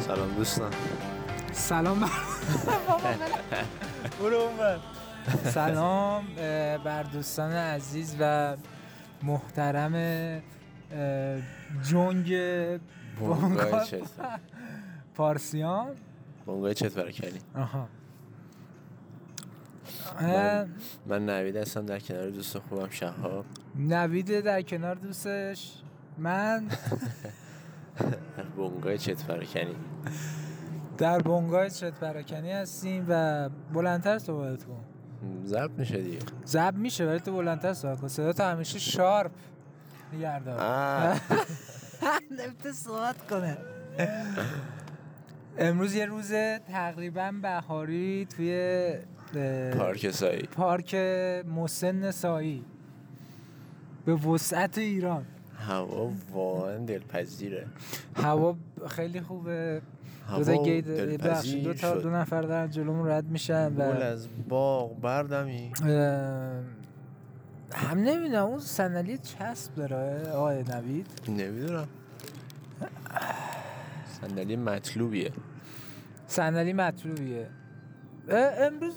سلام دوستان. سلام. برو اونور. سلام بر دوستان عزیز و محترم جنگ بونگای بونگا چت. پارسیان. بونگای چت برکنی آها. من- نوید هستم در کنار دوست خوبم شهاب. نوید در کنار دوستش. من؟ بونگای چت برکنی در بونگای چت پراکنی هستیم و بلندتر صحبت کن. ضرب میشه دیگه. زب میشه ولی تو بلندتر صحبت کن. صدا تو همیشه شارپ نگردار. نمیته صحبت کنه. امروز یه روز تقریبا بهاری توی پارک سایی. پارک مسن سایی. به وسعت ایران. هوا واقعا دلپذیره. هوا خیلی خوبه. تا گید ببخشید، دو تا دو نفر دارن جلومون رد میشن و از باغ بردمی. هم نمی‌دونم اون صندلی چسب داره آقای نوید؟ نمی‌دونم. صندلی مطلوبیه. صندلی مطلوبیه. امروز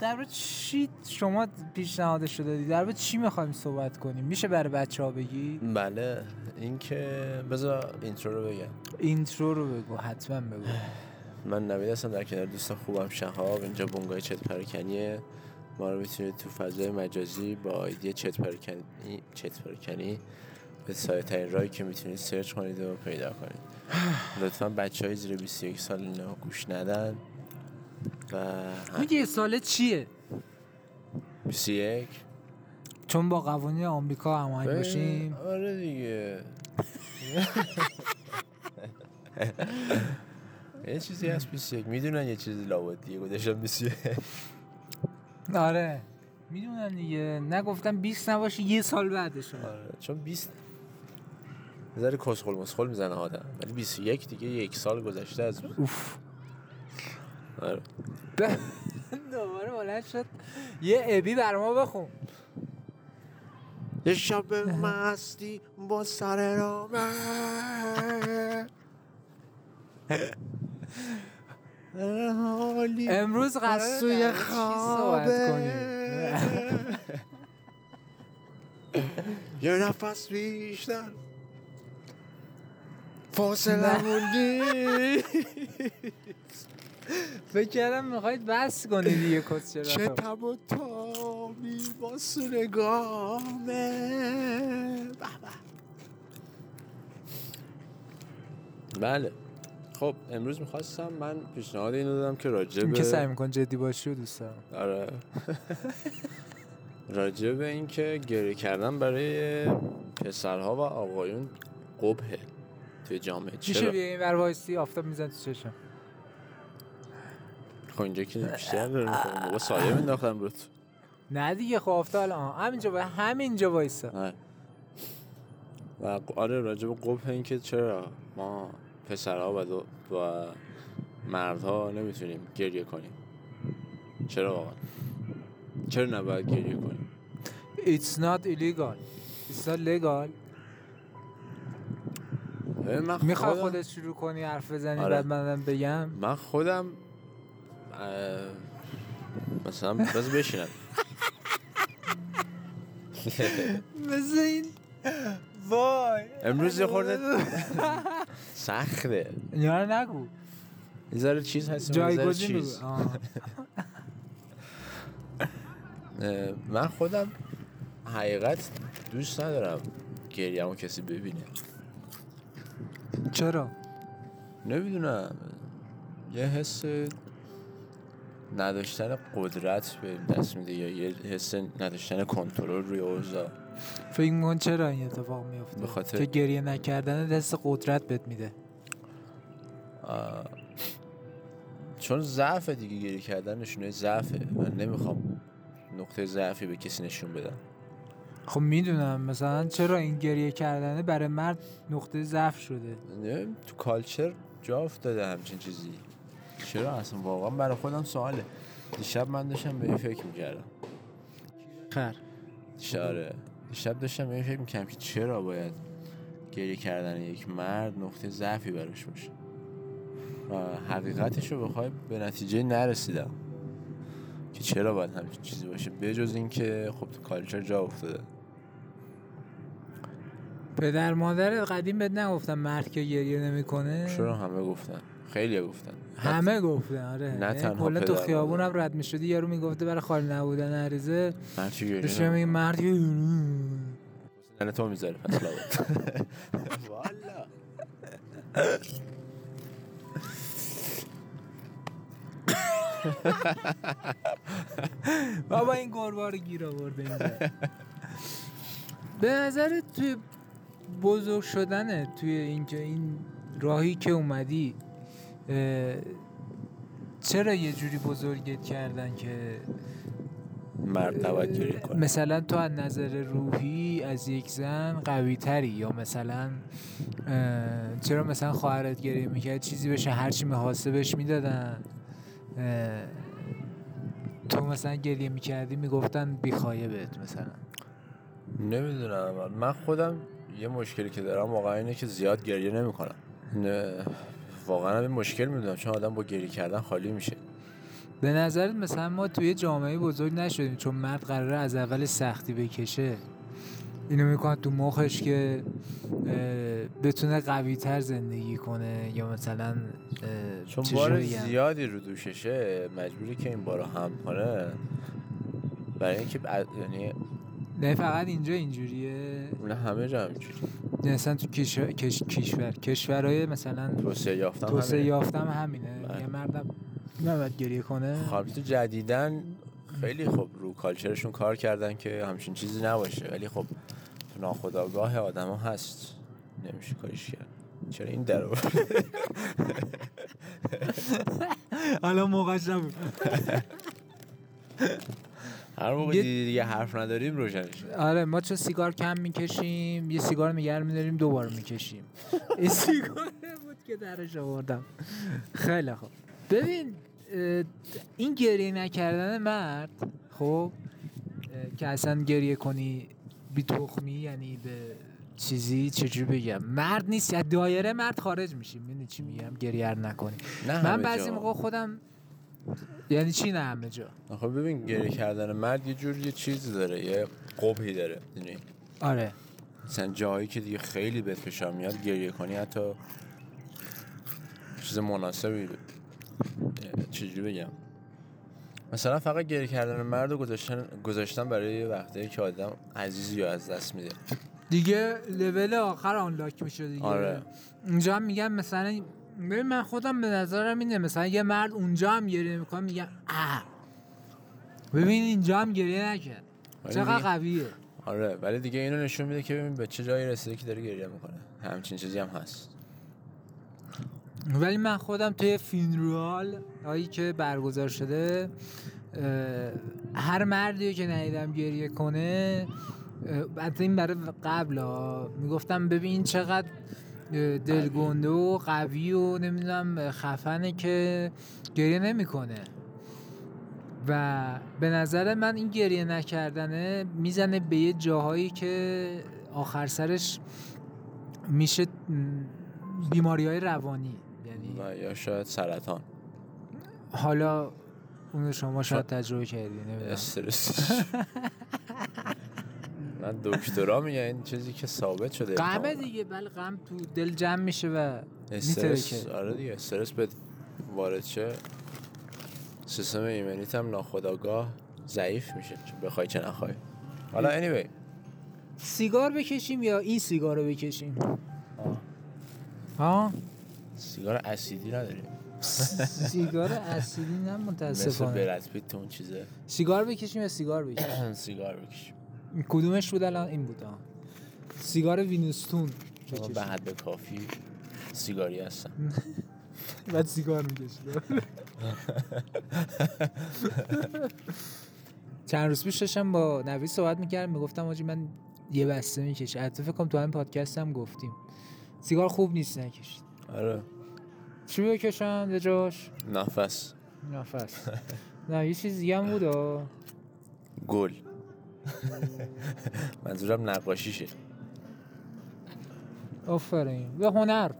در چی شما پیشنهادش رو دادی در چی می‌خوایم صحبت کنیم؟ میشه برای بچه ها بگی؟ بله اینکه بذار intro رو بگم. intro رو بگو حتما بگو. من نوید هستم در کنار دوست خوبم شهاب اینجا بنگاه چت پراکنیه ما رو می‌تونید تو فضای مجازی با آیدی چت پراکنی چت پراکنی به ساده ترین راهی که می‌تونید سرچ کنید و پیدا کنید. لطفا بچه های زیر 21 سال اینا گوش ندن. و میگه یه ساله چیه؟ 21 چون با قوانین آمریکا هماهنگ باشیم. آره دیگه. یه چیزی هست 21 می‌دونن یه چیزی لابد دیگه. گذاشتم 21 آره. می‌دونن دیگه. نگفتم 20 نباشه یه سال بعدش آره چون 20 یه ذره کسخل مسخل می‌زنه آدم. ولی 21 دیگه یک سال گذشته از اوف. آره. دوباره بلند شد. یه ابی بر ما بخون. یه شب مستی با سر حالی امروز قرار سوی کنیم یه نفس بیشتر. فاصله موندی فکر کردم می‌خواید بس کنی دیگه کس چه تب و تابی با سونگامه بله. خب امروز می‌خواستم من پیشنهاد اینو دادم که راجع این به که سعی میکن جدی باشی و دوست دارم. آره. راجع به اینکه گریه کردن برای پسرها و آقایون قبهه توی جامعه. میشه چرا؟ بیا این ور وایسی آفتاب میزن تو چشم. خب اینجا که بیشتر می‌کنم بابا سایه مینداختم روت نه دیگه خب الان. همینجا با همینجا وایسا. و آره راجع به قبه این که چرا ما پسرها و, دو و مردها نمی‌تونیم گریه کنیم. چرا واقعا چرا نباید گریه کنیم؟ It's not illegal. It's not legal. می‌خوای خودت شروع کنی حرف بزنی آره. بعد منم بگم؟ من خودم مثلا بذار بشینم. مثل این وای. امروز یه خورده سخته. اینا رو نگو. یه ذره چیز هست جایگزین چیز. من خودم حقیقت دوست ندارم گریه‌مو کسی ببینه. چرا؟ نمی‌دونم. یه حس نداشتن قدرت به دست میده یا یه حس نداشتن کنترل روی اوضاع. فکر میکن چرا این اتفاق میفته به خاطر- که گریه نکردن دست قدرت بهت میده. آه، چون ضعف دیگه گریه کردن نشونه ضعفه. من نمی‌خوام نقطه ضعفی به کسی نشون بدم. خب می‌دونم. مثلا چرا این گریه کردنه؟ برای مرد نقطه ضعف شده. نه تو کالچر جا افتاده همچین چیزی. چرا اصلا؟ واقعا برای خودم سواله. دیشب من داشتم به این فکر می‌کردم. خیر آره. دیشب داشتم به این فکر می‌کردم که چرا باید گریه کردن یک مرد نقطه ضعفی براش باشه. و حقیقتش رو بخوای به نتیجه نرسیدم. که چرا باید همچین چیزی باشه. بجز اینکه خب تو کالچر جا افتاده. پدر مادر قدیم بهت نگفتم مرد که گریه نمی‌کنه؟ چرا همه گفتن؟ خیلی گفتن. همه گفتن آره. نه یعنی تنها کلا تو خیابون هم. رد می‌شدی یارو می‌گفته برای خالی نبودن عریضه. مرد چی میگه؟ مرد که- زن تو می‌ذاره پس لابد والا. بابا این گربه رو گیر آورده اینجا. به نظر توی بزرگ شدنه توی اینجا این راهی که اومدی چرا یه جوری بزرگت کردن که مرد گریه کنه؟ مثلا تو از نظر روحی از یک زن قوی تری یا مثلا چرا مثلا خواهرت گریه می‌کرد؟ چیزی بشه هرچی می‌خواسته بهش می‌دادن. تو مثلا گریه می‌کردی می‌گفتن بیخوایه بهت مثلا. نمی‌دونم. من خودم یه مشکلی که دارم واقعا اینه که زیاد گریه نمی‌کنم. نه. واقعا هم این مشکل می‌دونم چون آدم با گریه کردن خالی میشه. به نظرت مثلا ما توی جامعه بزرگ نشدیم چون مرد قراره از اول سختی بکشه. اینو می‌کنه تو مخش که بتونه قوی تر زندگی کنه یا مثلا چون بار؟ زیادی رو دوششه مجبوری که این بارو هم کنه. برای اینکه یعنی نه فقط اینجا اینجوریه. نه همه جا همینجوری نه اصلا تو کش... کش... کشور کشورهای مثلا توسعه یافتم توسعه. یافتم همینه. بله. یه مردم نباید گریه کنه. خب تو جدیدن خیلی خب رو کالچرشون کار کردن که همچین چیزی نباشه. ولی خب تو ناخداگاه آدم هست. نمیشه کاریش کرد. چرا این در حالا موقعش نبود. هر موقع یه- دیگه حرف نداریم روشنش آره ما چون سیگار کم می‌کشیم یه سیگار نگر میداریم دوبار می‌کشیم. این سیگار بود که درش آوردم. خیلی خوب. ببین این گریه نکردن مرد خب که اصلا گریه کنی بی تخمی یعنی به چیزی چجوری بگم؟ مرد نیست از دایره مرد خارج میشیم. می‌دونی چی میگم؟ گریه نکنی. نه من بعضی. موقع خودم یعنی چی نه همه جا؟ خب ببین گریه کردن مرد یه جور یه چیزی داره یه قبحی داره می‌دونی آره. مثلا جایی که دیگه خیلی بهت فشار میاد گریه کنی حتی چیز مناسبی چجوری بگم؟ مثلا فقط گریه کردن مرد رو گذاشتن گذاشتن برای وقتی که آدم عزیزی رو از دست میده. دیگه لول آخر آنلاک میشه دیگه. آره. اونجا هم میگم مثلا من خودم به نظرم اینه مثلا یه مرد اونجا هم گریه می‌کنه میگم اه. ببین اینجا هم گریه نکرد. چقدر قویه. آره ولی دیگه اینو نشون میده که ببین به چه جایی رسیده که داره گریه می‌کنه. همچین چیزی هم هست. ولی من خودم توی فینرال هایی که برگزار شده هر مردی که ندیدم گریه کنه البته این برای قبل ها می‌گفتم ببین چقدر دلگنده و قوی و نمی‌دونم خفنه که گریه نمی‌کنه. و به نظر من این گریه نکردنه می‌زنه به یه جاهایی که آخر سرش میشه بیماری های روانی. یعنی یا شاید سرطان. حالا اونو شما شاید تجربه کردی استرس. من دکترا میگن این چیزی که ثابت شده احتمالاً. دیگه بله غم تو دل جمع میشه و استرس آره دیگه استرس به وارد شه. سیستم ایمنیت هم ناخداگاه ضعیف میشه چه بخوای چه نخوای. حالا anyway. سیگار بکشیم یا این سیگار رو بکشیم؟ ها؟ سیگار اسیدی نداریم. سیگار اسیدی نه مثل متاسفانه برد پیت اون چیزه. سیگار بکشیم یا سیگار بکشیم؟ سیگار بکشیم. کدومش بود الان؟ این بود سیگار وینستون. شما. به حد کافی سیگاری هستن بعد سیگار می‌کشید چند روز پیش داشتم با نوید صحبت می‌کردم می‌گفتم آجی من یه بسته می‌کشه حتی فکر کنم تو همین پادکست هم گفتیم. سیگار خوب نیست نکشید. آره. چی بکشم یه جاش. نفس. نفس. نه یه چیز دیگه هم بود. گل. منظورم نقاشیشه. آفرین. و هنر.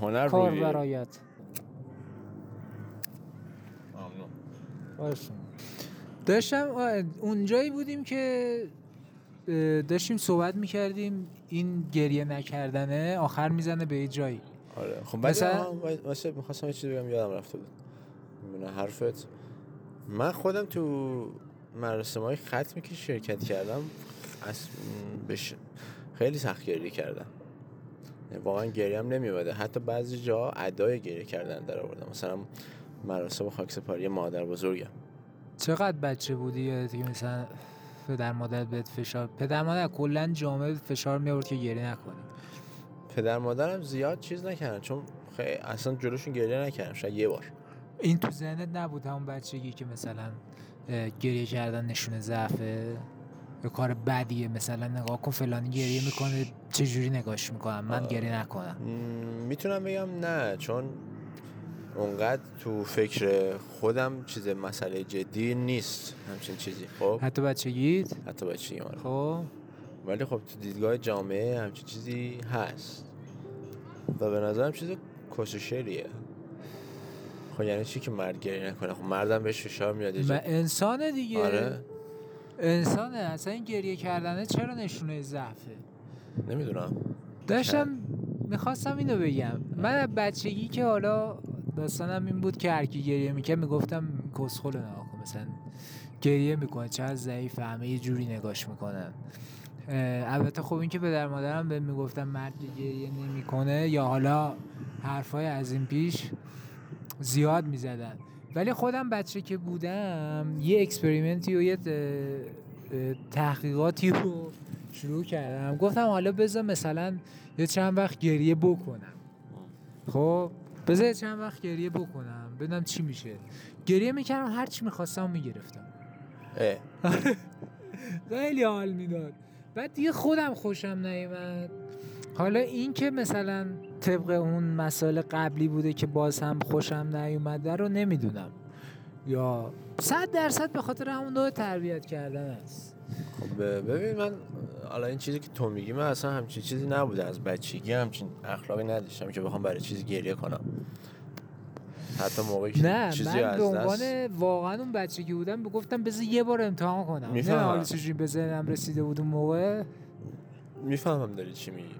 هنر کار روی برایت. باشه. داشتم اونجایی بودیم که داشتیم صحبت می‌کردیم این گریه نکردنه آخر می‌زنه به یه جایی. آره. خب مثلا- واسه می‌خواستم یه چیزی بگم یادم رفته بود. حرفت. من خودم تو مراسم های ختمی که شرکت کردم از بش... خیلی سخت گریه کردم. یعنی واقعا گریه هم نمیومده حتی بعضی جا ادای گریه کردن در آوردم. مثلا مراسم خاکسپاری مادر بزرگم. چقدر بچه بودی؟ که مثلا پدر مادر بهت فشار پدر مادر کلا جامعه فشار میآورد که گریه نکنی. پدر مادرم زیاد چیز نکردن. چون خیلی اصلا جلوشون گریه نکردم. شاید یه بار. این تو ذهنت نبود همون بچگی که مثلا گریه کردن نشونه ضعفه. یا کار بدیه مثلا نگاه کن فلانی گریه می‌کنه چجوری نگاش می‌کنم من آه. گریه نکنم. می‌تونم بگم نه چون اونقدر تو فکر خودم چیز مسئله جدی نیست همچین چیزی. خب؟ حتی بچگیت؟ حتی بچگی آره. خب. ولی خب تو دیدگاه جامعه همچین چیزی هست. و به نظرم چیز کسوشریه خب یعنی چی که مرد گریه نکنه؟ خب مردم بهش فشار میاد و انسانه دیگه. آره. انسانه. اصلا این گریه کردنه چرا نشونه ضعفه؟ نمی‌دونم. داشتم می‌خواستم اینو بگم. من از بچگی که حالا داستانم این بود که هر کی گریه می‌کنه می‌گفتم کسخل نگاه مثلا گریه می‌کنه چقدر ضعیف همه یه جوری نگاش می‌کنن. البته خب این که پدر مادرم به می‌گفتم مرد گریه نمی‌کنه یا حالا حرفای از این پیش زیاد می‌زدن. ولی خودم بچه که بودم یه اکسپریمنتی و یه تحقیقاتی رو شروع کردم. گفتم حالا بذار مثلا یه چند وقت گریه بکنم. خب؟ بذار یه چند وقت گریه بکنم ببینم چی میشه. گریه می‌کردم هر چی می‌خواستم می‌گرفتم. خیلی حال می‌داد. بعد دیگه خودم خوشم نیومد. حالا این که مثلا طبق اون مسائل قبلی بوده که باز هم خوشم نیومده رو نمی‌دونم. یا صد درصد به خاطر همون نوع تربیت کردن است. خب ببین من حالا این چیزی که تو میگی من اصلا همچین چیزی نبوده. از بچگی همچین اخلاقی نداشتم که بخوام برای چیزی گریه کنم. حتی موقعی که نه چیزی من به عنوان واقعا اون بچگی بودم بگفتم بذار یه بار امتحان کنم. نه می‌فهمم. حالا چجوری به ذهنم رسیده بود اون موقع. می‌فهمم داری چی میگی.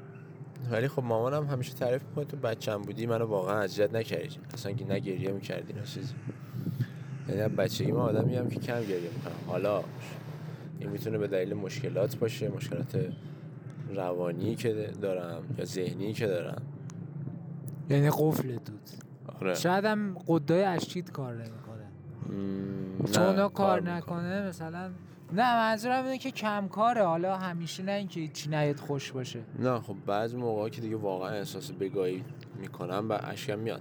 ولی خب مامانم همیشه تعریف می‌کنه تو بچم بودی منو واقعا اذیت نکردی. اصلا که نه گریه می‌کردی نه چیزی. یعنی بچگی من آدمی هم که کم گریه می‌کنم. حالا این می‌تونه به دلیل مشکلات باشه مشکلات روانی که دارم یا ذهنی که دارم. یعنی قفل دود. آره. شاید هم قدای اشکیت کار نمی‌کنه. چون کار می‌کنه. نکنه مثلا نه منظورم اینه که کم کاره حالا همیشه نه اینکه چی نیت خوش باشه. نه خب بعضی موقع که دیگه واقعا احساس بگاهی می‌کنم و اشکم میاد.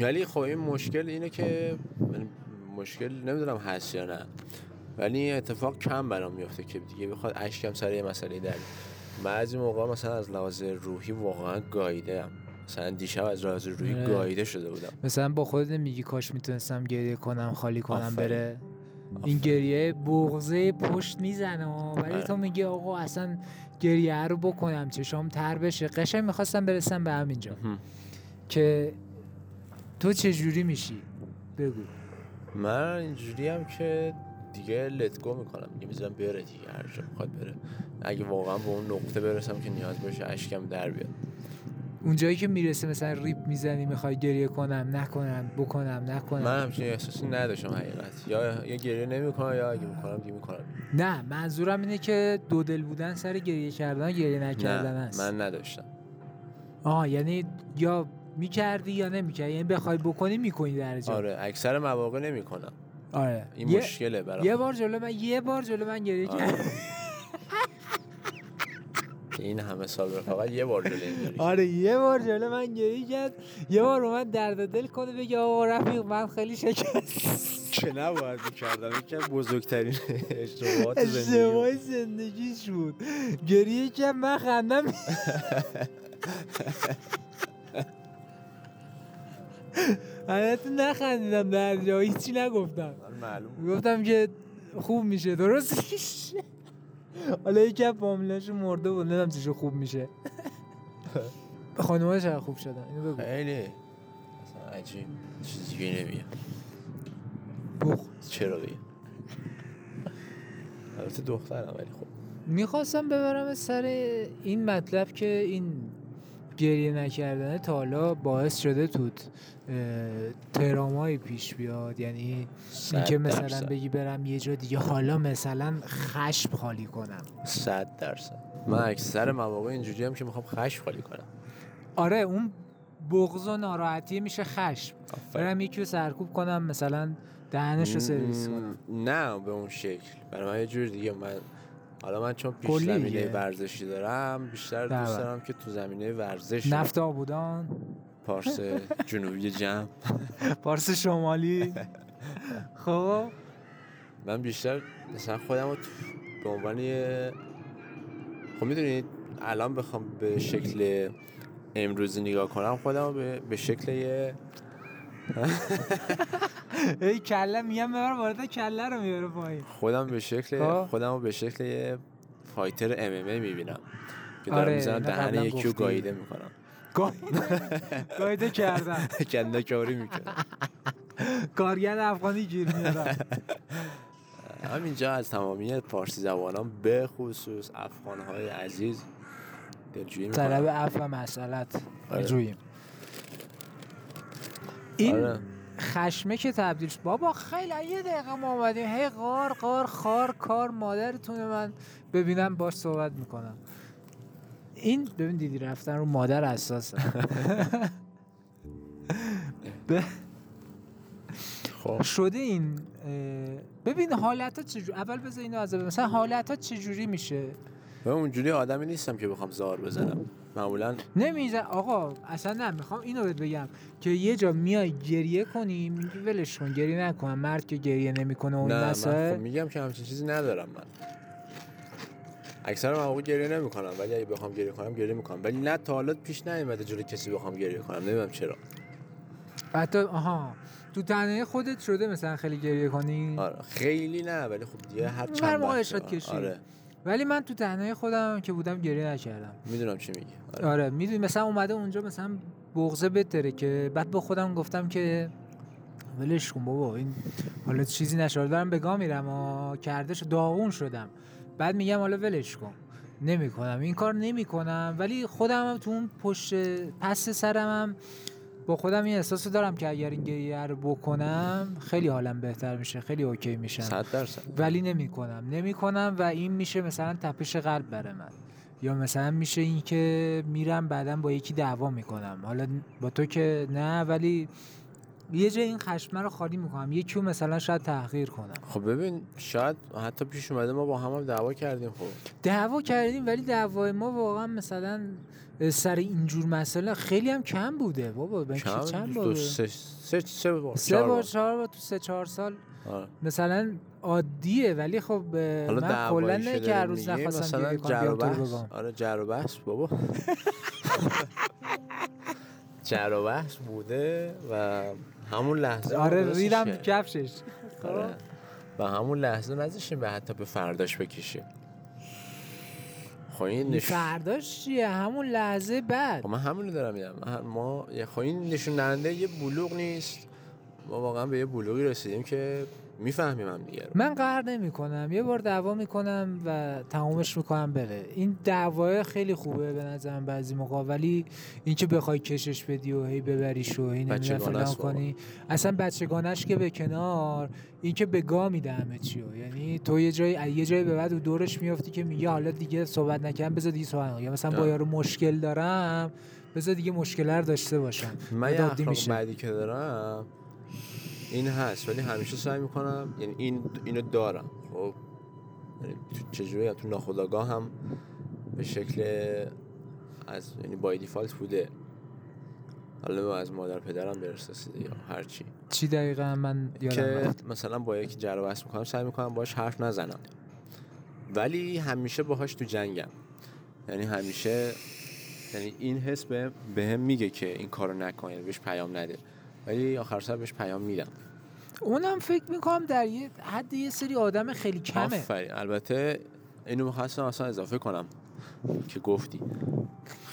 ولی خب این مشکل اینه که من- مشکل نمی‌دونم هست یا نه. ولی این اتفاق کم برام میفته که دیگه بخواد اشکم سر یه مسئله در. بعضی موقع مثلا از لحاظ روحی واقعا گاییده هم. مثلا دیشب از لحاظ روحی آره. گاییده شده بودم. مثلا با خودت میگی کاش می‌تونستم گریه کنم خالی کنم آفرین. بره. این گریه بغزه پشت می‌زنه ولی آره. تو میگی آقا اصلا گریه رو بکنم چشام تر بشه. قشنگ می‌خواستم برسم به همینجا هم. که تو چه جوری میشی؟ بگو. من اینجوری هم که دیگه لتگو می‌کنم. دیگه می‌ذارم بره دیگه هر جا می‌خواد بره. اگه واقعا به اون نقطه برسم که نیاز باشه اشکم در بیاد. اونجایی که می‌رسه مثلا ریپ می‌زنی می‌خوای گریه کنم نکنم بکنم نکنم. من همچین احساسی نداشتم حقیقت. یا یا گریه نمی‌کنم یا اگه می‌کنم دیگه می‌کنم. نه منظورم اینه که دو دل بودن سر گریه کردن گریه نکردن نه است. من نداشتم. آه یعنی یا می‌کردی یا نمی‌کردی یعنی بخوای بکنی می‌کنی در جا. آره اکثر مواقع نمی‌کنم. آره. این یه, مشکله برام. یه بار جلو من یه بار جلو من گریه آره. این همه سال رفاقت یه بار جلوی آره یه بار جلو من گریه کرد. یه بار اومد درد دل کنه بگه آقا رفیق من خیلی شکست. که نباید می‌کردم؟ یکی از بزرگترین اشتباهات زندگی اشتباه زندگیش بود. گریه کرد من خندم. حالت نخندیدم در جا هیچی نگفتم. معلوم گفتم که خوب میشه درست میشه. حالا یکی از فامیلاشو مرده بود نمی‌دونم چیشو خوب میشه. خانوما چقدر خوب شدن؟ اینو بگو. خیلی. اصلا عجیب. چیزی که نمیاد بخ. چرا البته دخترم ولی خب می‌خواستم ببرم سر این مطلب که این گریه نکردن تا حالا باعث شده توت. ترامایی پیش بیاد. یعنی اینکه مثلا درصد. بگی برم یه جا دیگه حالا مثلا خشم خالی کنم. صد درصد. من اکثر مواقع اینجوری هم که می‌خوام خشم خالی کنم. آره اون بغض و ناراحتی میشه خشم. برم یکی رو سرکوب کنم مثلا دهنش رو سرویس کنم. نه به اون شکل. برای من یه جور دیگه من حالا من چون پیش زمینه. ورزشی دارم بیشتر. دوست دارم که تو زمینه ورزش نفت آبودان. پارس جنوبی جمع. پارس شمالی. خب. من بیشتر مثلا خودم به عنوان خب می‌دونید الان بخوام به شکل امروزی نگاه کنم خودم به, به شکل یه ای کله میگم ببر وارد کله رو می‌بره پایین. خودم به شکل خب. خودم به شکل یه فایتر ام ام ای می‌بینم. که دارم آره، می‌زنم دهن یکی رو. گاییده می‌کنم. گایده کردن. کنده کاری می‌کنم کارگر افغانی گیر میارن همینجا از تمامی پارسی زبانان به خصوص افغانهای عزیز دلجویی طلب عفو و مسئلت. آره. جوییم. این آره. خشمه که تبدیل شد. بابا خیلی یه دقیقه ما اومدیم. هی قار قار خار کار مادرتون من ببینم باش صحبت می‌کنم. این ببین دیدی رفتن رو مادر اساس خب. شده این ببین حالت ها چجوری اول بذار اینو از. مثلا حالت ها چجوری میشه؟ من اونجوری آدمی نیستم که بخوام زار بزنم. معمولا نمیزن آقا اصلا نه می‌خوام اینو بهت بگم که یه جا میای گریه کنی میگی ولش کن گریه نکن. مرد که گریه نمی‌کنه و این نه من خب میگم که همچین چیزی ندارم من. اکثر مواقع گریه نمی‌کنم ولی اگه بخوام گریه کنم گریه می‌کنم. ولی نه تا حالا پیش نیومده جلوی کسی بخوام گریه کنم. نمی‌دونم چرا. حتی آها. تو تنهایی خودت شده مثلا خیلی گریه کنی؟ آره. خیلی نه ولی خب دیگه هر چند وقت آره. کشی. آره. ولی من تو تنهایی خودم که بودم گریه نکردم. می‌دونم چی میگی. آره. آره. می‌دونی مثلا اومده اونجا مثلا بغضه بتره که بعد با خودم گفتم که ولش کن بابا این حالا چیزی نشد دارم به گاه میرم و کردش داغون شدم. بعد میگم حالا ولش کن. نمی کنم این کار نمی کنم ولی خودم هم تو اون پشت پس سرم هم با خودم این احساس دارم که اگر این گریه رو بکنم خیلی حالم بهتر میشه. خیلی اوکی میشم. صد درصد. ولی نمی کنم نمی کنم و این میشه مثلا تپش قلب برای من. یا مثلا میشه این که میرم بعدا با یکی دعوا می‌کنم. حالا با تو که نه ولی یه جای این خشمه رو خالی می‌کنم. یکی رو مثلا شاید تحقیر کنم. خب ببین شاید حتی پیش اومده ما با هم, هم دعوا کردیم خب. دعوا کردیم ولی دعوای ما واقعا مثلا سر اینجور مسئله خیلی هم کم بوده. بابا چند دو بار سه سه سه بار سه بار چهار بار تو سه چهار سال آره. مثلا عادیه ولی خب من کلا نه که هر روز نخواستم مثلا جر بحث آره جر بحث بابا. جر بحث بوده و همون لحظه آره ریدم تو. کفشش. آره. و همون لحظه نذاشتیم به حتی به فرداش بکشیم. خب این نش... فرداش چیه؟ همون لحظه بعد. خب من همونو دارم میگم. ما خب این نشون دهنده یه بلوغ نیست. ما واقعا به یه بلوغی رسیدیم که می‌فهمیم هم دیگه رو. من قهر نمی کنم یه بار دعوا می‌کنم و تمامش می‌کنم بره این دعوای خیلی خوبه به نظرم بعضی موقع ولی اینکه بخوای کشش بدی و هی ببریش و بچگانه فلان. کنی اصلا بچگانش که به کنار اینکه به گا میده همه چی رو. یعنی تو یه جایی یه جایی به بعد و دورش میافتی که میگه حالا دیگه صحبت نکنم بذار دیگه صحبت. یا مثلا با. یارو مشکل دارم بذار دیگه مشکل داشته باشم من. بعدی که دارم این هست ولی همیشه سعی می‌کنم یعنی این اینو دارم خب؟ یعنی تو چجوری تو ناخودآگاه هم به شکل از یعنی بای دیفالت بوده. حالا از مادر پدرم درس رسیده یا هر چی. چی دقیقا من یادم که مثلا با یکی جر بحث می‌کنم سعی می‌کنم باش حرف نزنم. ولی همیشه باهاش تو جنگم. یعنی همیشه یعنی این حس به بهم میگه که این کارو نکن یعنی بهش پیام نده. ولی آخر سر بهش پیام میدم. اونم فکر می‌کنم در یه حد یه سری آدم خیلی کمه. آفرین. البته اینو می‌خواستم اصلا اضافه کنم که گفتی.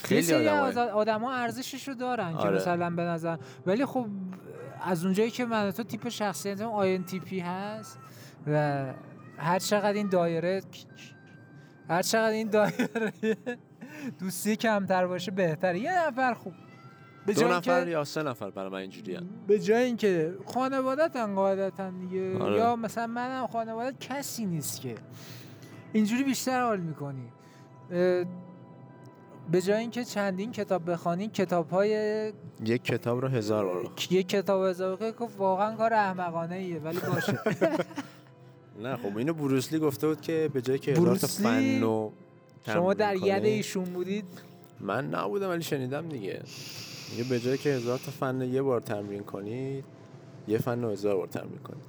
خیلی آدم آدم ها ارزشش رو دارن که آره. مثلا به نظر ولی خب از اونجایی که من تو تیپ شخصیت آی پی هست و هر چقدر این دایره هر چقدر این دایره دوستی کمتر باشه بهتره. یه نفر خوب به دو نفر یا سه نفر برای من اینجوری به جای اینکه خانوادتن قاعدتا دیگه آره. یا مثلا منم خانوادت کسی نیست که اینجوری بیشتر حال می‌کنی به جای اینکه چندین کتاب بخوانی کتاب های یک کتاب رو هزار بار. یک کتاب اضافه که واقعا کار احمقانه ایه ولی باشه نه خب اینو بروسلی گفته بود که به جای که هزار تا؟ فن و شما در ید ایشون بودید من نبودم ولی شنیدم دیگه میگه به جای که هزار تا فن یه بار تمرین کنید یه فن رو هزار بار تمرین کنید.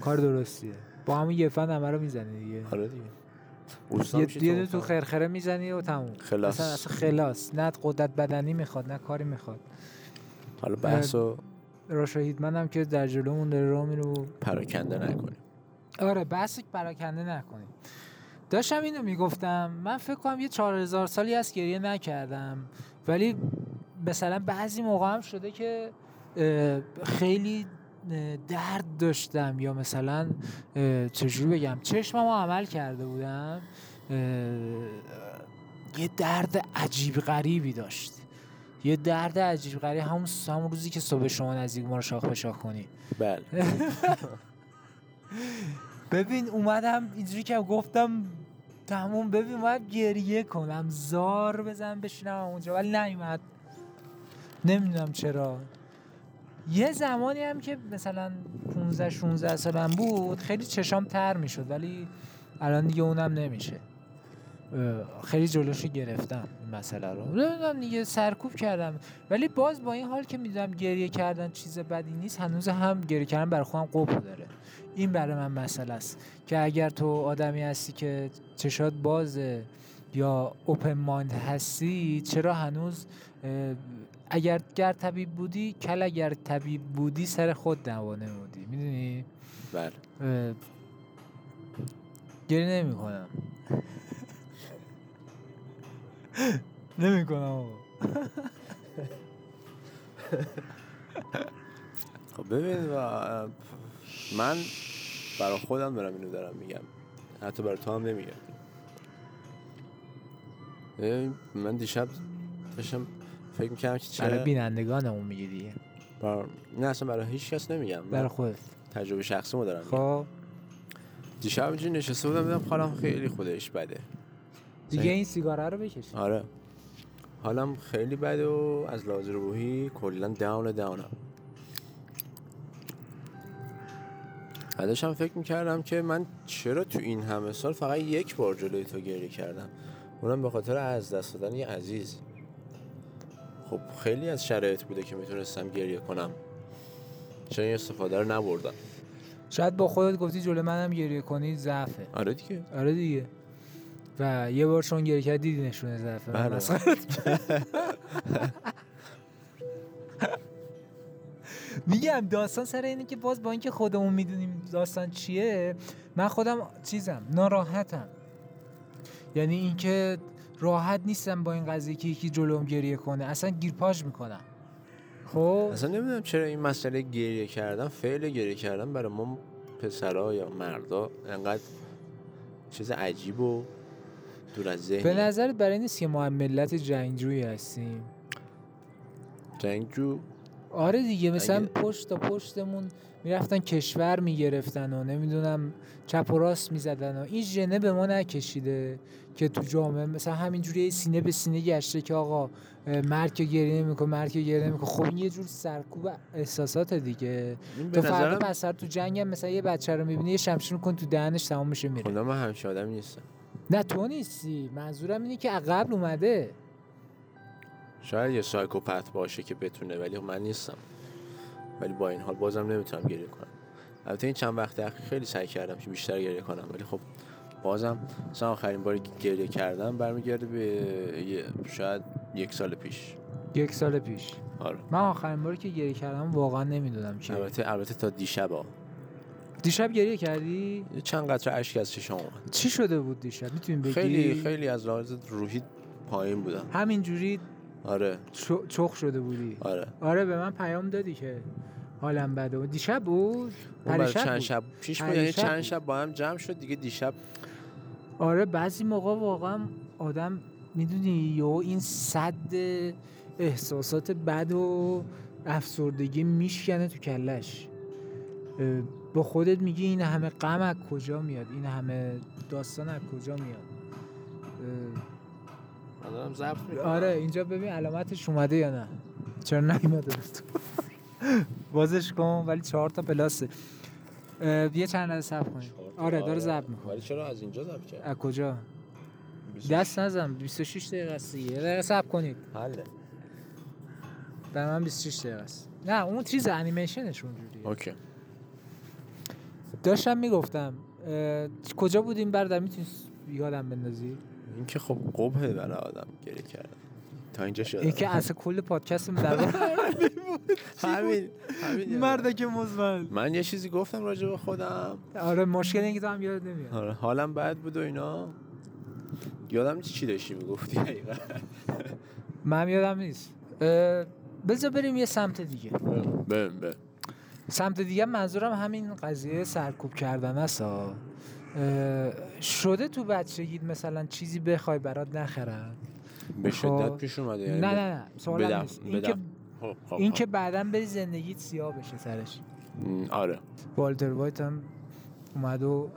کار درستیه. با همون یه فن همه رو می‌زنی دیگه. آره دیگه. یه یه تو. خرخره می‌زنی و تموم. خلاص. اصلا اصلا خلاص. نه قدرت بدنی می‌خواد نه کاری می‌خواد. حالا بحث رو راشا هم که در جلومون داره راه میره و پراکنده نکنیم. آره بحث پراکنده نکنیم. داشتم اینو می‌گفتم من فکر کنم یه چهار هزار سالی از گریه نکردم ولی مثلا بعضی موقع هم شده که خیلی درد داشتم یا مثلا چجوری بگم چشممو عمل کرده بودم یه درد عجیب غریبی داشت. یه درد عجیب غریب همون همون روزی که صبح شما نزدیک ما رو شاخ به شاخ کنی. بله. ببین اومدم اینجوری که گفتم تموم ببین باید گریه کنم زار بزن بشینم اونجا ولی نیومد. نمی‌دونم چرا. یه زمانی هم که مثلا 15 16 سالم بود خیلی چشام تر می‌شد ولی الان دیگه اونم نمیشه. خیلی جلوشو گرفتم این مسئله رو. نمی‌دونم دیگه سرکوب کردم. ولی باز با این حال که می‌دونم گریه کردن چیز بدی نیست هنوز هم گریه کردن برای خودم قبول داره. این برای من مسئله است. که اگر تو آدمی هستی که چشات بازه یا اوپن مایند هستی چرا هنوز اگر گر طبیب بودی کل اگر طبیب بودی سر خود دوا نمودی. می‌دونی؟ بله. گریه نمی کنم نمی کنم خب ببین و من برای خودم دارم اینو دارم میگم. حتی برای تو هم نمیگم. من دیشب داشتم فکر می‌کردم که برای چرا بینندگانمون میگی دیگه. بر... نه اصلا برای هیچ کس نمیگم. برای خودت. تجربه شخصی مو دارم. خب. دیشب اینجوری نشسته بودم دیدم حالم خیلی خودش بده. دیگه. این سیگاره رو بکش آره. حالم خیلی بده و از لحاظ روحی کلا داون داونم بعدش هم فکر می‌کردم که من چرا تو این همه سال فقط یک بار جلوی تو گریه کردم؟ اونم به خاطر از دست دادن یه عزیز. خب خیلی از شرایط بوده که می‌تونستم گریه کنم. چرا این استفاده رو نبردم. شاید با خودت گفتی جلو منم گریه کنی ضعفه. آره دیگه. آره دیگه. و یه بار چون گریه کردی دیدی نشونه ضعفه. من بله. کردم. میگم داستان سر اینه که باز با اینکه خودمون می‌دونیم داستان چیه من خودم چیزم ناراحتم. یعنی اینکه راحت نیستم با این قضیه که یکی جلوم گریه کنه. اصلا گیرپاژ می‌کنم. خب؟ اصلا نمی‌دونم چرا این مسئله گریه کردن فعل گریه کردن برای ما پسرا یا مردا انقدر چیز عجیب و دور از ذهن به نظرت برای نیست که ما هم ملت جنگجویی هستیم؟ جنگجو آره دیگه مثلا اگه- پشت تا پشتمون می‌رفتن کشور می‌گرفتن و نمی‌دونم چپ و راست می‌زدن و این ژنه به ما نکشیده که تو جامعه مثلا همینجوری سینه به سینه گشته که آقا مرگ گریه نمی‌کنه مرگ گریه نمی‌کنه. خب این یه جور سرکوب احساسات دیگه. تو فردا پسر تو جنگ هم مثلا یه بچه رو می‌بینی یه شمشیر کن تو دهنش تمام میشه میره. خدا من همچین آدمی نیستم. نه تو نیستی. منظورم اینه که قبل اومده. شاید یه سایکوپت باشه که بتونه ولی من نیستم. ولی با این حال بازم نمی‌تونم گریه کنم. البته این چند وقت اخیر خیلی سعی کردم که بیشتر گریه کنم ولی خب بازم مثلا آخرین باری که گریه کردم برمیگرده به شاید یک سال پیش. یک سال پیش. آره. من آخرین باری که گریه کردم واقعا نمی‌دونم چی البته البته تا دیشب ها. دیشب گریه کردی؟ چند قطره اشک از چشام اومد. چی شده بود دیشب؟ می‌تونیم بگی؟ خیلی خیلی از لحاظ روحی پایین بودم. همینجوری آره. چخ شده بودی. آره. آره به من پیام دادی که حالم بده. دیشب بود؟ پریشب چند. شب پیش بود یعنی چند. شب با هم جمع شد دیگه دیشب آره بعضی موقع واقعا آدم می‌دونی یا این صد احساسات بد و افسردگی میشکنه تو کلش. با خودت میگی این همه غم از کجا میاد؟ این همه داستان از کجا میاد؟ دارم ضبط می‌کنم. آره اینجا ببین علامتش اومده یا نه. چرا نیومده بود؟ بازش کن ولی چهار تا پلاسه. یه چند لحظه صبر کنید آره داره ضبط می‌کنه. ولی چرا از اینجا ضبط کرد از کجا؟ دست نزن 26 دقیقه است یه دقیقه صبر کنید. حله. برای من 26 دقیقه است. نه اون چیز انیمیشنش اونجوریه. اوکی. داشتم می‌گفتم کجا بودیم بردار می‌تونی یادم بندازی؟ این که خب قبه برای آدم گریه کردن. تا اینجا شد. این که اصلا کل پادکست همین همین. مرد که مزمن من یه چیزی گفتم راجع به خودم. آره مشکل اینه که تو هم یاد نمیاد. آره حالم بد بود و اینا. یادم نیست چی داشتی می‌گفتی. من هم یادم نیست. بذار بریم یه سمت دیگه. بم بم سمت دیگه منظورم همین قضیه سرکوب کردن است. شده تو بچگیت مثلا چیزی بخوای برات نخرن به خب. شدت پیش اومده یعنی نه نه نه سوالم بدم- نیست این که. خب، خب، این. که بعدا بری زندگیت سیاه بشه سرش آره والتر وایت هم اومد و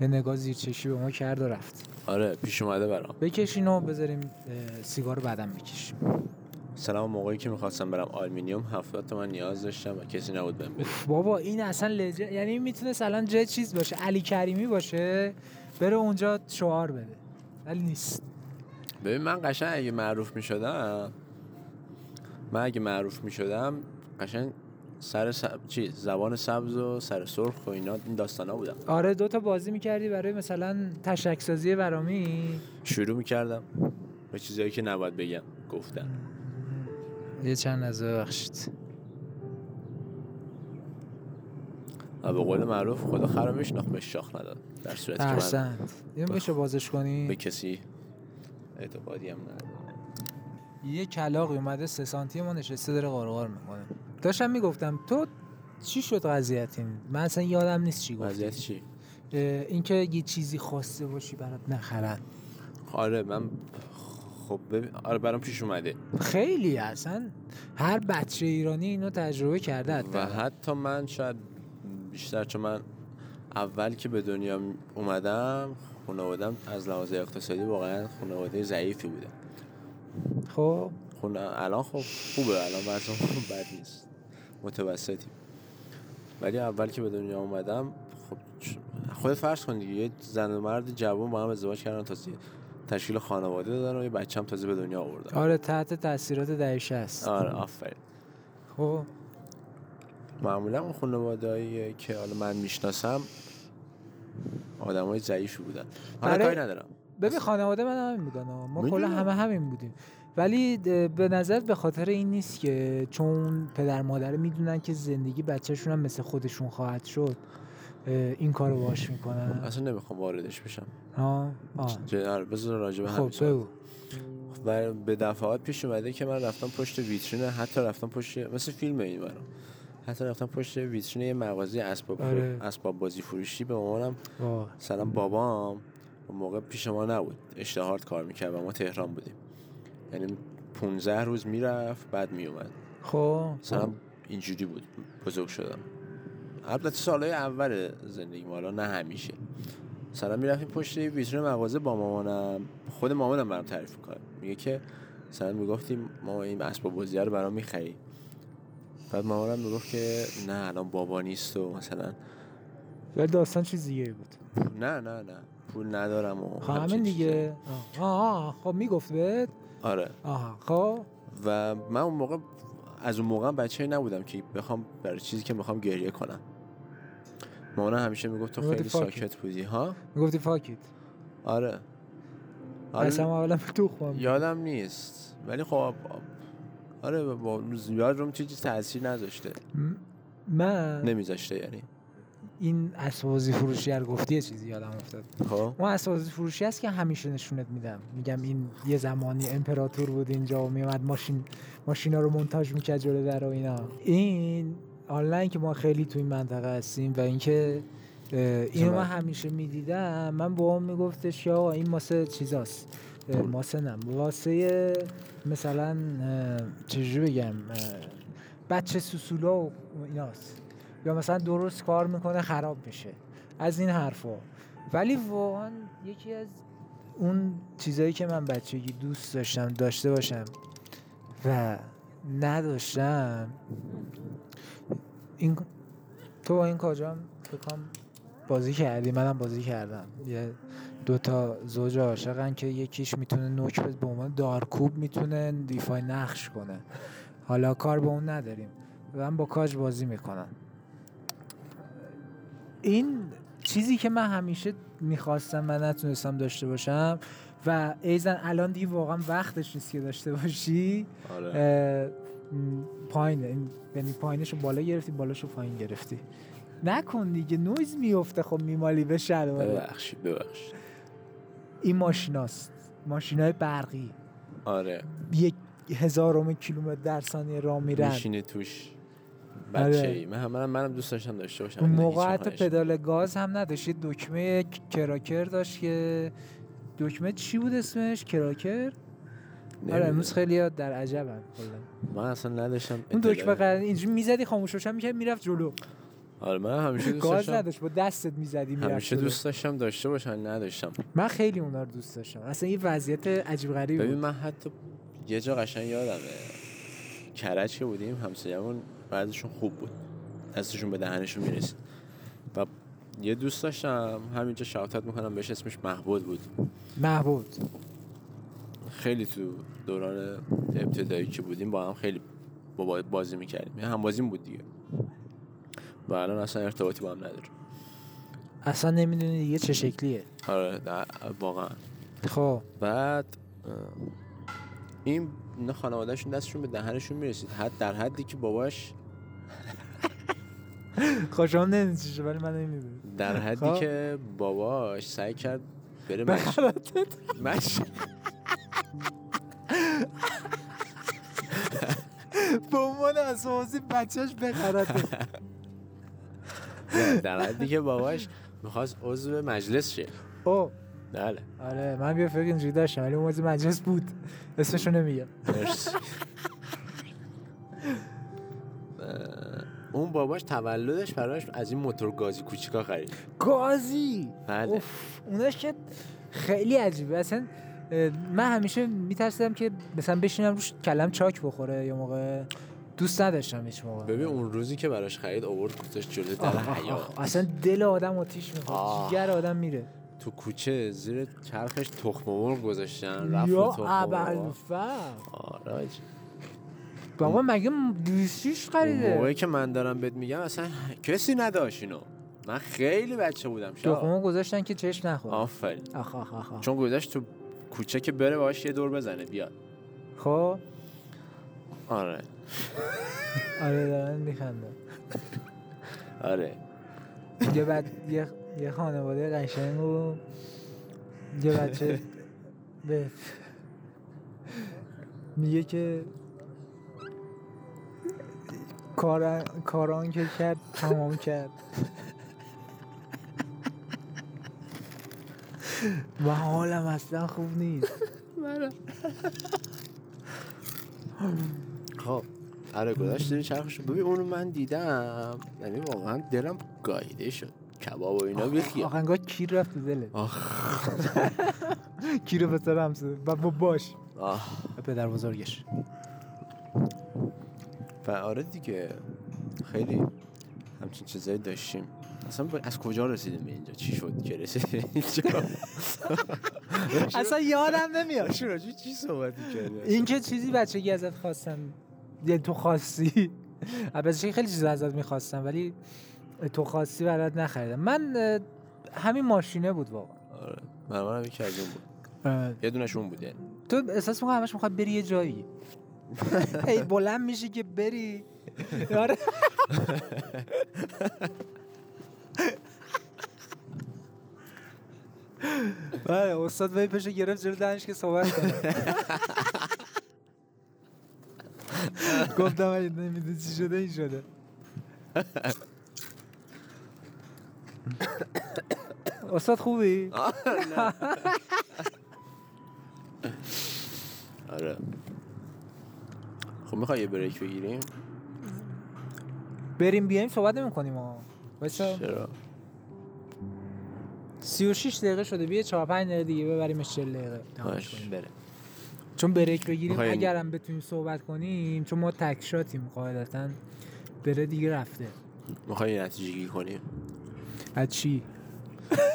یه نگاه زیر چشی به ما کرد و رفت آره پیش اومده برام بکشین و بذاریم سیگار بعدم بکشیم سلام موقعی که می‌خواستم برم آلمینیوم 70 تومن نیاز داشتم و کسی نبود بهم بده. بابا این اصلا لج... یعنی می‌تونه الان جای چیز باشه علی کریمی باشه بره اونجا شعار بده. ولی نیست. ببین من قشنگ اگه معروف می‌شدم من اگه معروف می‌شدم قشنگ سر سب... چی زبان سبز و سر سرخ و اینا این داستانا بودم. آره دو تا بازی می‌کردی برای مثلا تشک سازی برامی؟ شروع می‌کردم. به چیزایی که نباید بگم گفتم. یه چند از ببخشید. و به قول معروف خدا میشناخت به شاخ نداد. در صورتی که من این میشه بازش به کنی کسی اعتقادی هم ندارم. یه کلاقی اومده سه سانتی ما نشسته داره قارقار می‌کنه. داشتم می‌گفتم تو چی شد قضیت این من اصلا یادم نیست چی گفتی. وضعیت چی؟ اینکه یه چیزی خواسته باشی برات نخرن. آره من خب ببین آره برام پیش اومده. خیلی اصلا هر بچه ایرانی اینو تجربه کرده و حتی حتی من شاید بیشتر چون من اول که به دنیا اومدم خانوادم از لحاظ اقتصادی واقعا خانواده ضعیفی بوده خب. خونه الان خب خوبه الان وضعم بد نیست. متوسطی ولی اول که به دنیا اومدم خب خودت فرض کن دیگه یه زن و مرد جوان با هم ازدواج کردن تازه تشکیل خانواده دادن و یه بچه هم تازه به دنیا آوردن. آره تحت تاثیرات دهه 60 آره آفرین. خب. معمولا اون خانوادهایی که حالا من می‌شناسم آدمای ضعیفی بودن. حالا برای- کاری ندارم. ببین خانواده من همین بودن. ما کلا. همه همین بودیم. ولی به نظر به خاطر این نیست که چون پدر مادر می‌دونن که زندگی بچهشون هم مثل خودشون خواهد شد. این کارو باش می‌کنن اصلا نمی‌خوام واردش بشم. ها آه. ج- آره، بذار راجع به خب بگو. و به دفعات پیش اومده که من رفتم پشت ویترین حتی رفتم پشت مثل فیلم این برام حتی رفتم پشت ویترین یه مغازه اسباب آره. اسباب بازی فروشی به مامانم. مثلا بابام. اون موقع پیش ما نبود. اشتهارت کار می‌کرد و ما تهران بودیم. یعنی 15 روز می‌رفت بعد میومد خب مثلا اینجوری بود. بزرگ شدم. البته سالهای اول زندگی حالا نه همیشه. مثلا می‌رفتیم پشت ویترین مغازه با مامانم. خود مامانم برام تعریف کنه میگه که مثلا می‌گفتیم ما این اسباب بازی رو برام می‌خری. بعد مامانم می‌گفت که نه الان بابا نیست و مثلا ولی داستان چیز دیگه بود. نه نه نه. پول ندارم و خب همین چیزا. دیگه. آه آه خب می‌گفت بهت. آره. آها خب. و من اون موقع از اون موقع بچه نبودم که بخوام برای چیزی که می‌خوام گریه کنم. مامان همیشه می‌گفت تو خیلی ساکت بودی ها؟ می‌گفتی فاکیت آره. آره اصلا اولا یادم نیست. ولی خب آره با زیاد روم چیزی تاثیر نذاشته. من نمیذاشته یعنی. این اسبازی فروشی رو گفتی یه چیزی یادم افتاد. خب. اون اسبازی فروشی هست که همیشه نشونت میدم. میگم این یه زمانی امپراتور بود اینجا و میومد ماشین ماشینا رو مونتاژ می‌کرد جلو در و اینا. این آنلاین که ما خیلی تو این منطقه هستیم و اینکه اینو من. همیشه می‌دیدم من با هم میگفتش که آقا این واسه چیزاست. اه، واسه نم واسه مثلا چجوری بگم بچه سوسولا و ایناست. یا مثلا درست کار می‌کنه خراب میشه. از این حرفا. ولی واقعا یکی از اون چیزایی که من بچگی دوست داشتم داشته باشم و نداشتم این تو با این کاجام بکنم بازی کردی؟ منم بازی کردم. یه دوتا زوج عاشقن که یکیش می‌تونه نوک به عنوان دارکوب می‌تونه دیفای نقش کنه. حالا کار به اون نداریم. من با کاج بازی می‌کنم این چیزی که من همیشه می‌خواستم و نتونستم داشته باشم و ایزن الان دیگه واقعا وقتش نیست که داشته باشی آره. پایینه یعنی پایینش رو بالا گرفتی بالاش رو پایین گرفتی. نکن دیگه نویز میفته خب میمالی به شلواره ببخشید ببخشید. این ماشیناست. ماشینای برقی. آره. یک هزارم کیلومتر در ثانیه راه میرن. میشینی توش. آره. بچه ای من منم, منم دوست داشتم داشته باشم. اون موقع حتی پدال گاز هم نداشت. دکمه کراکر داشت که دکمه چی بود اسمش؟ کراکر؟ آره. امروز خیلی در کلا. من اصلا نداشتم اون. دکمه قرار اینجوری می‌زدی خاموش روشن می‌کرد می‌رفت جلو. آره من همیشه دوست داشتم نداشت با دستت می‌زدی می‌رفت همیشه. دوست داشتم داشته باشم نداشتم. من خیلی اونا رو دوست داشتم. اصلا یه وضعیت عجیب غریبی ببین من حتی یه جا قشنگ یادمه. کرج که بودیم همسایه‌مون بعضشون خوب بود. دستشون به دهنشون می‌رسید. و یه دوست داشتم همینجا شاوتت می‌کنم بهش اسمش محبود بود. محبود. خیلی تو دوران ابتدایی که بودیم با هم خیلی با بازی می‌کردیم. یه هم بازیم بود دیگه. و الان اصلا ارتباطی با هم نداریم. اصلا نمی‌دونی دیگه چه شکلیه. آره نه، واقعا. خب. بعد این اینا خانوادهشون دستشون به دهنشون می‌رسید. حد در حدی که باباش خوشم نمی‌دونی چیشه ولی من نمی‌دونم. در حدی خب. که باباش سعی کرد بره مش... به عنوان اساسی بچهش بخراتت نه، در حدی که باباش می‌خواست عضو مجلس شه. او. بله. آره من بیا فکر اینجوری داشتم ولی اون مجلس بود. اسمشو نمیگم. اون باباش تولدش براش از این موتور گازی کوچیکا خرید. گازی؟ بله. اوناش که خیلی عجیبه. اصلا من همیشه میترسیدم که مثلا بشینم روش کلم چاک بخوره یه موقع. دوست نداشتم هیچ موقع. ببین اون روزی که براش خرید آورد گذاشت جلوی در آه، آه، حیا آه. اصلا دل آدم آتیش می‌خواد آه. جگر آدم میره. تو کوچه زیر چرخش تخم مرغ گذاشتن رفت یا تخم ابوالفضل آره. بابا مگه دوستیش اون خریده؟ موقعی که من دارم بهت میگم اصلا کسی نداشت اینو. من خیلی بچه بودم شا تخمه گذاشتن که چشم نخور آفرین. آخ آخ آخ. چون گذاشت تو کوچه که بره باش یه دور بزنه بیاد. خب؟ آره. آره دارن میخندن. آره. یه بعد یه یه خانواده قشنگ و یه بچه به میگه که کار کاران که کرد تمام کرد. و حالم اصلا خوب نیست. خب آره گذاشت زیر چرخش. ببین اونو من دیدم. یعنی واقعا دلم گاییده شد. کباب و اینا بیخیال. آخنگاه کیر رفت تو دلت. آخ. کیر پسر همسه و با باش. پدر بزرگش. و آره دیگه. خیلی همچین چیزایی داشتیم. اصلا از کجا رسیدیم به اینجا؟ چی شد که رسیدیم اینجا؟ اصلا یادم نمیاد. به چی صحبت کردیم این که چیزی بچگی ازت خواستن یه تو خواستی. البته خیلی چیزا ازت می‌خواستم ولی تو خواستی برات نخریدم. من همین ماشینه بود واقعا. آره. من یکی از اون بود. اه، یه دونش اون بود یعنی. تو احساس می‌کنم همش می‌خواد بری یه جایی. هی بلند میشی که بری. آره. بله استاد وی پشه گرفت جلو دهنش که صحبت کنه گفتم اگه نمی‌دونی چی شده این شده استاد خوبی؟ آره خب می‌خوای یه بریک بگیریم بریم بیایم صحبت نمی کنیم چرا 36 دقیقه شده بیا 4 5 دقیقه دیگه ببریمش 40 دقیقه. تمامش. کنیم بره چون بریک بگیریم می‌خوایم- اگرم بتونیم صحبت کنیم چون ما تک شاتیم قاعدتا بره دیگه رفته. می‌خوای گیری کنیم؟ از چی؟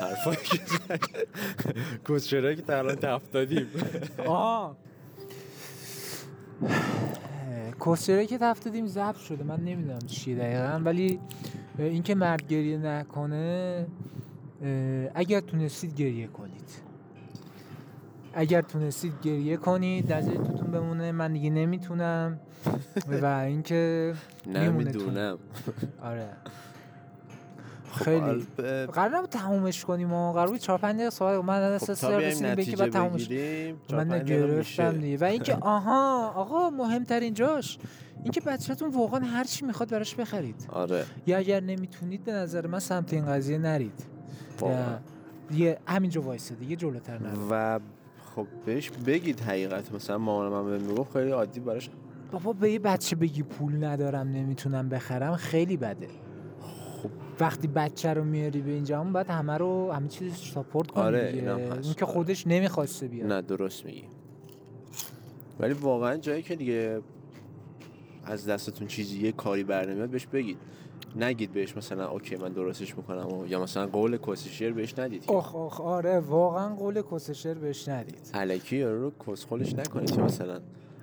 حرفایی که کسچرایی که تا الان تفت دادیم آها کسچره که دادیم ضبط شده من نمی‌دونم چیه دقیقا ولی اینکه مرد گریه نکنه اگر تونستید گریه کنید. اگر تونستید گریه کنید در توتون بمونه من دیگه نمی‌تونم. و اینکه نمی‌دونم آره. خب، خیلی. قرار نبود تمومش کنیم و قرار بود 4 5 دقیقه صحبت کنیم. من از خب بیایم رسیدیم به بعد تمومش من گرفتم. دیگه. و اینکه آها آقا مهمترین جاش. اینکه بچهتون واقعا هر چی می‌خواد براش بخرید. آره. یا اگر نمی‌تونید به نظر من سمت این قضیه نرید. واقعا. دیگه همینجا وایسه دیگه جلوتر نرید و خب بهش بگید حقیقت مثلا مامان من بهم می‌گفت خیلی عادی براش بابا به یه بچه بگی پول ندارم نمی‌تونم بخرم خیلی بده خب وقتی بچه رو میاری به اینجا هم باید همه رو همه چیز ساپورت کنی آره، دیگه. اینم هست. این که. خودش نمی‌خواسته بیاد نه درست میگی ولی واقعا جایی که دیگه از دستتون چیزی یه کاری بر نمیاد بهش بگید نگید بهش مثلا اوکی من درستش می‌کنم و یا مثلا قول کسشیر بهش ندید. آخ آخ آره واقعا قول کسشر بهش ندید. الکی یارو رو کسخلش نکنید که مثلا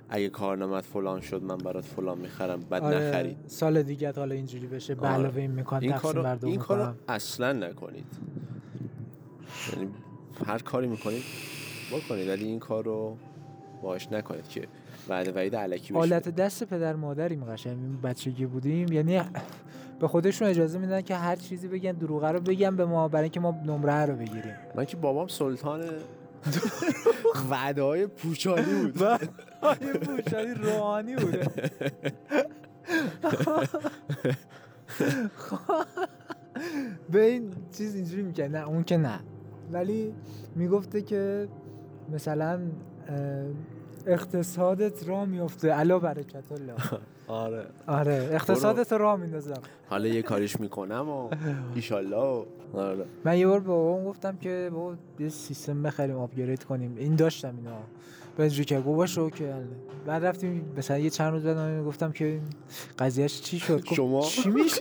اگه کارنامت فلان شد من برات فلان می‌خرم بعد آره نخرید. سال دیگه حالا اینجوری بشه به آره. علاوه این میکان این کارو این کارو می‌کنم اصلا نکنید. یعنی هر کاری می‌کنید بکنید ولی این کار رو باش نکنید که بعد وعید علکی بشه حالت دست پدر مادریم قشنگ بچگی بودیم. یعنی به خودشون اجازه میدن که هر چیزی بگن دروغه رو بگن به ما برای اینکه ما نمره رو بگیریم. من که بابام سلطان وعده های پوچانی بود. یه پوشانی روحانی بوده به این چیز اینجوری می‌کرد نه اون که نه. ولی می‌گفته که مثلا اقتصادت را میفته علا برکت الله آره. آره اقتصادت را میندازم. حالا یه کاریش می‌کنم و ایشالله. و آره. من یه بار به بابام گفتم که بابا یه سیستم بخریم آپگرید کنیم. این داشتم اینا به اینجوری که گفت باشه اوکی حله. بعد رفتیم مثلا یه چند روز بعد گفتم که این قضیهش چی شد؟ شما؟ چی گفت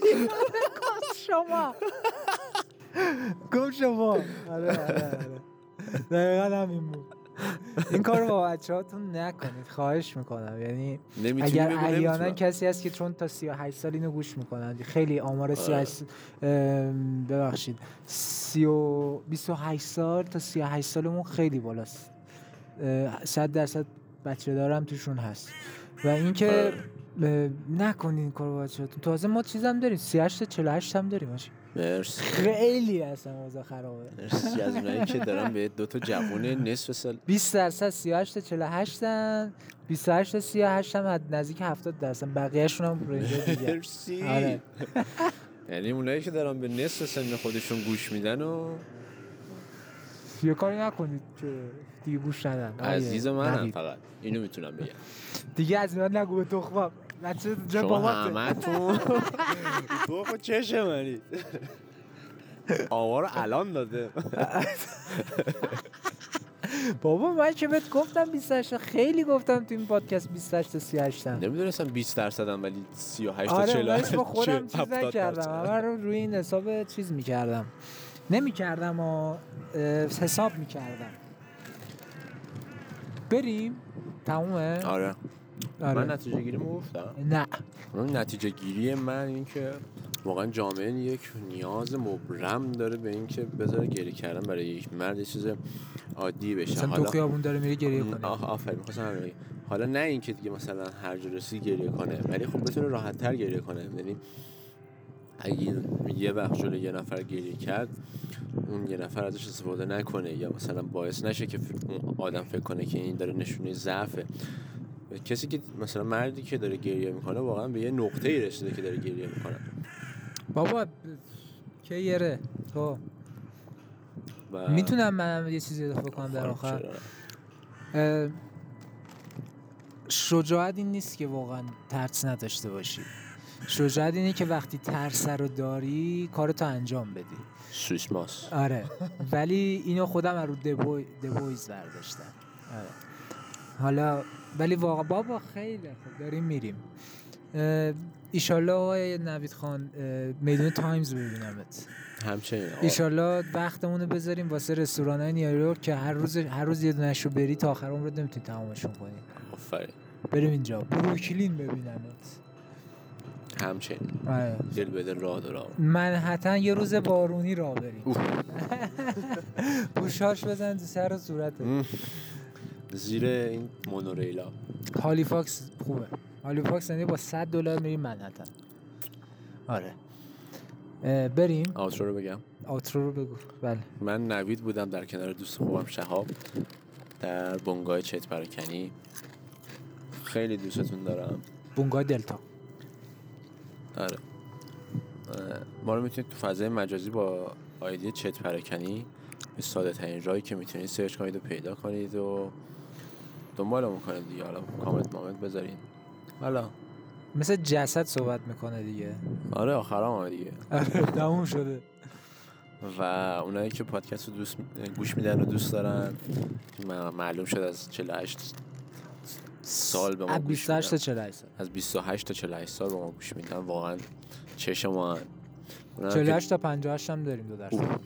شما. گفت شما. آره آره آره. دقیقا همین بود. این کار با بچه هاتون نکنید. خواهش می‌کنم. یعنی اگر احیانا. کسی هست که چون تا 38 سال اینو گوش می‌کنن. خیلی آمار 38 ام، ببخشید. 30 و 28 سال تا 38 سالمون خیلی بالاست. اه، 100 درصد بچه دارم توشون هست. و اینکه اه، نکنین این کارو با بچه‌هاتون. تازه ما چیزم داریم. 38 تا 48 هم داریم. حاجی. مرسی. خیلی اصلا اوضاع خرابه مرسی. از اونایی که دارم به دو تا جوون نصف سال 20 درصد 38 تا 48 ان 28 تا 38 هم نزدیک 70 درصد. بقیه‌شون هم رنج دیگه. مرسی. آره. یعنی اونایی که دارم به نصف سن خودشون گوش میدن و یه کاری نکنید که دیگه گوش ندن. عزیز نوید. فقط. اینو می‌تونم بگم. دیگه از من نگو به تخمم. بچه جا شما چشه منید آوار الان داده. بابا من که بهت گفتم 28 خیلی گفتم تو این پادکست 28 تا 38 م نمی‌دونستم 20 درصدم ولی 38 تا آره 40 ولی با خودم چیز 70 نکردم. درصد. همه رو روی این حساب چیز می‌کردم. نمی‌کردم و حساب می‌کردم. بریم. تمومه؟ آره. آره. من نتیجه گیری گفتم. نه. اون نتیجه گیری من این که واقعا جامعه یک نیاز مبرم داره به این که بذاره گریه کردن برای یک مرد یه چیز عادی بشه. مثلا تو حالا خیابون داره میره گریه کنه. آه آفرین می‌خواستم. حالا نه اینکه دیگه مثلا هر جا رسید گریه کنه ولی خب بتونه راحت تر گریه کنه. یعنی اگه یه وقت جلو یه نفر گریه کرد اون یه نفر ازش استفاده نکنه یا مثلا باعث نشه که اون آدم فکر کنه که این داره نشونه ضعفه. کسی که مثلا مردی که داره گریه می‌کنه واقعا به یه نقطه ای رسیده که داره گریه می‌کنه. بابا که یره؟ تو. و می‌تونم منم یه چیزی اضافه کنم در خب، آخر؟ شجاعت این نیست که واقعا ترس نداشته باشی. شجاعت اینه که وقتی ترس رو داری کارتو انجام بدی. سوئیس ماس. آره. ولی اینو خودم رو دبوی دبویز برداشتم. آره. حالا ولی واقعا بابا خیلی خوب داریم میریم. ایشالله آقای نوید خان میدون تایمز ببینمت همچنین. ایشالله وقتمون رو بذاریم واسه رستوران های نیویورک که هر روز هر روز یه دونش رو بری تا آخر عمرت نمی‌تونی تمامشون کنی. آفرین. بریم اینجا. بروکلین ببینمت. همچنین. آره. دل به دل راه دارم منحتن یه روز بارونی را بریم. پوشاش بزن تو سر و صورتت. زیر این مونوریلا. هالیفاکس خوبه. هالیفاکس یعنی با 100 دلار میریم منحتن آره. بریم. آترو رو بگم. آترو رو بگو. بله. من نوید بودم در کنار دوست خوبم شهاب در بنگاه چت پراکنی. خیلی دوستتون دارم. بونگای دلتا. آره. ما رو می‌تونید تو فضای مجازی با آیدی چت پراکنی به ساده ترین راهی که می‌تونید سرچ کنید و پیدا کنید و دنبالمون کنید دیگه. حالا کامنت مامنت بذارین. حالا. مثل جسد صحبت می‌کنه دیگه. آره آخرام هم دیگه. آره تموم شده. و اونایی که پادکست رو دوست گوش میدن و دوست دارن معلوم شد از 48 سال به ما گوش 28 تا میدن. 48 سال. از 28 تا 48 سال به ما گوش میدن. واقعا چشم ما هن. اونم که 48 تا 58 هم داریم دو درصد.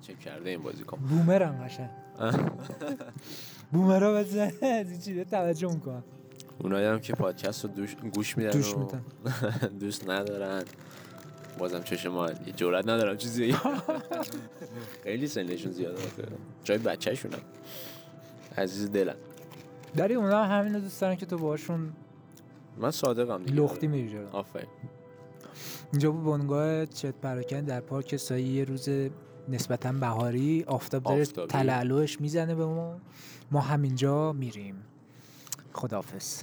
چه کرده این بازی کن بومرن قشنگ. بومرا بزن از این چیزا توجه می‌کنن اونایی هم که پادکست رو دوش- گوش میدن دوش و میدن. دوست ندارن. بازم چشم ما. یه جرات ندارم چیزی. خیلی سنشون زیاده. جای بچه شونم عزیز دلم. داری اونا هم همینو دوست دارن که تو باشون من صادقم دیگه. لختی میری جلو. آفرین. اینجا بود بنگاه چت پراکن در پارک سایی. یه روز نسبتا بهاری آفتاب داره تلالوش می‌زنه به ما. ما همینجا میریم. خدافز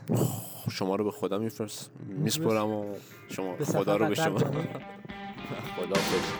شما رو به خدا میفرست میسپرم و شما خدا رو به شما خدافز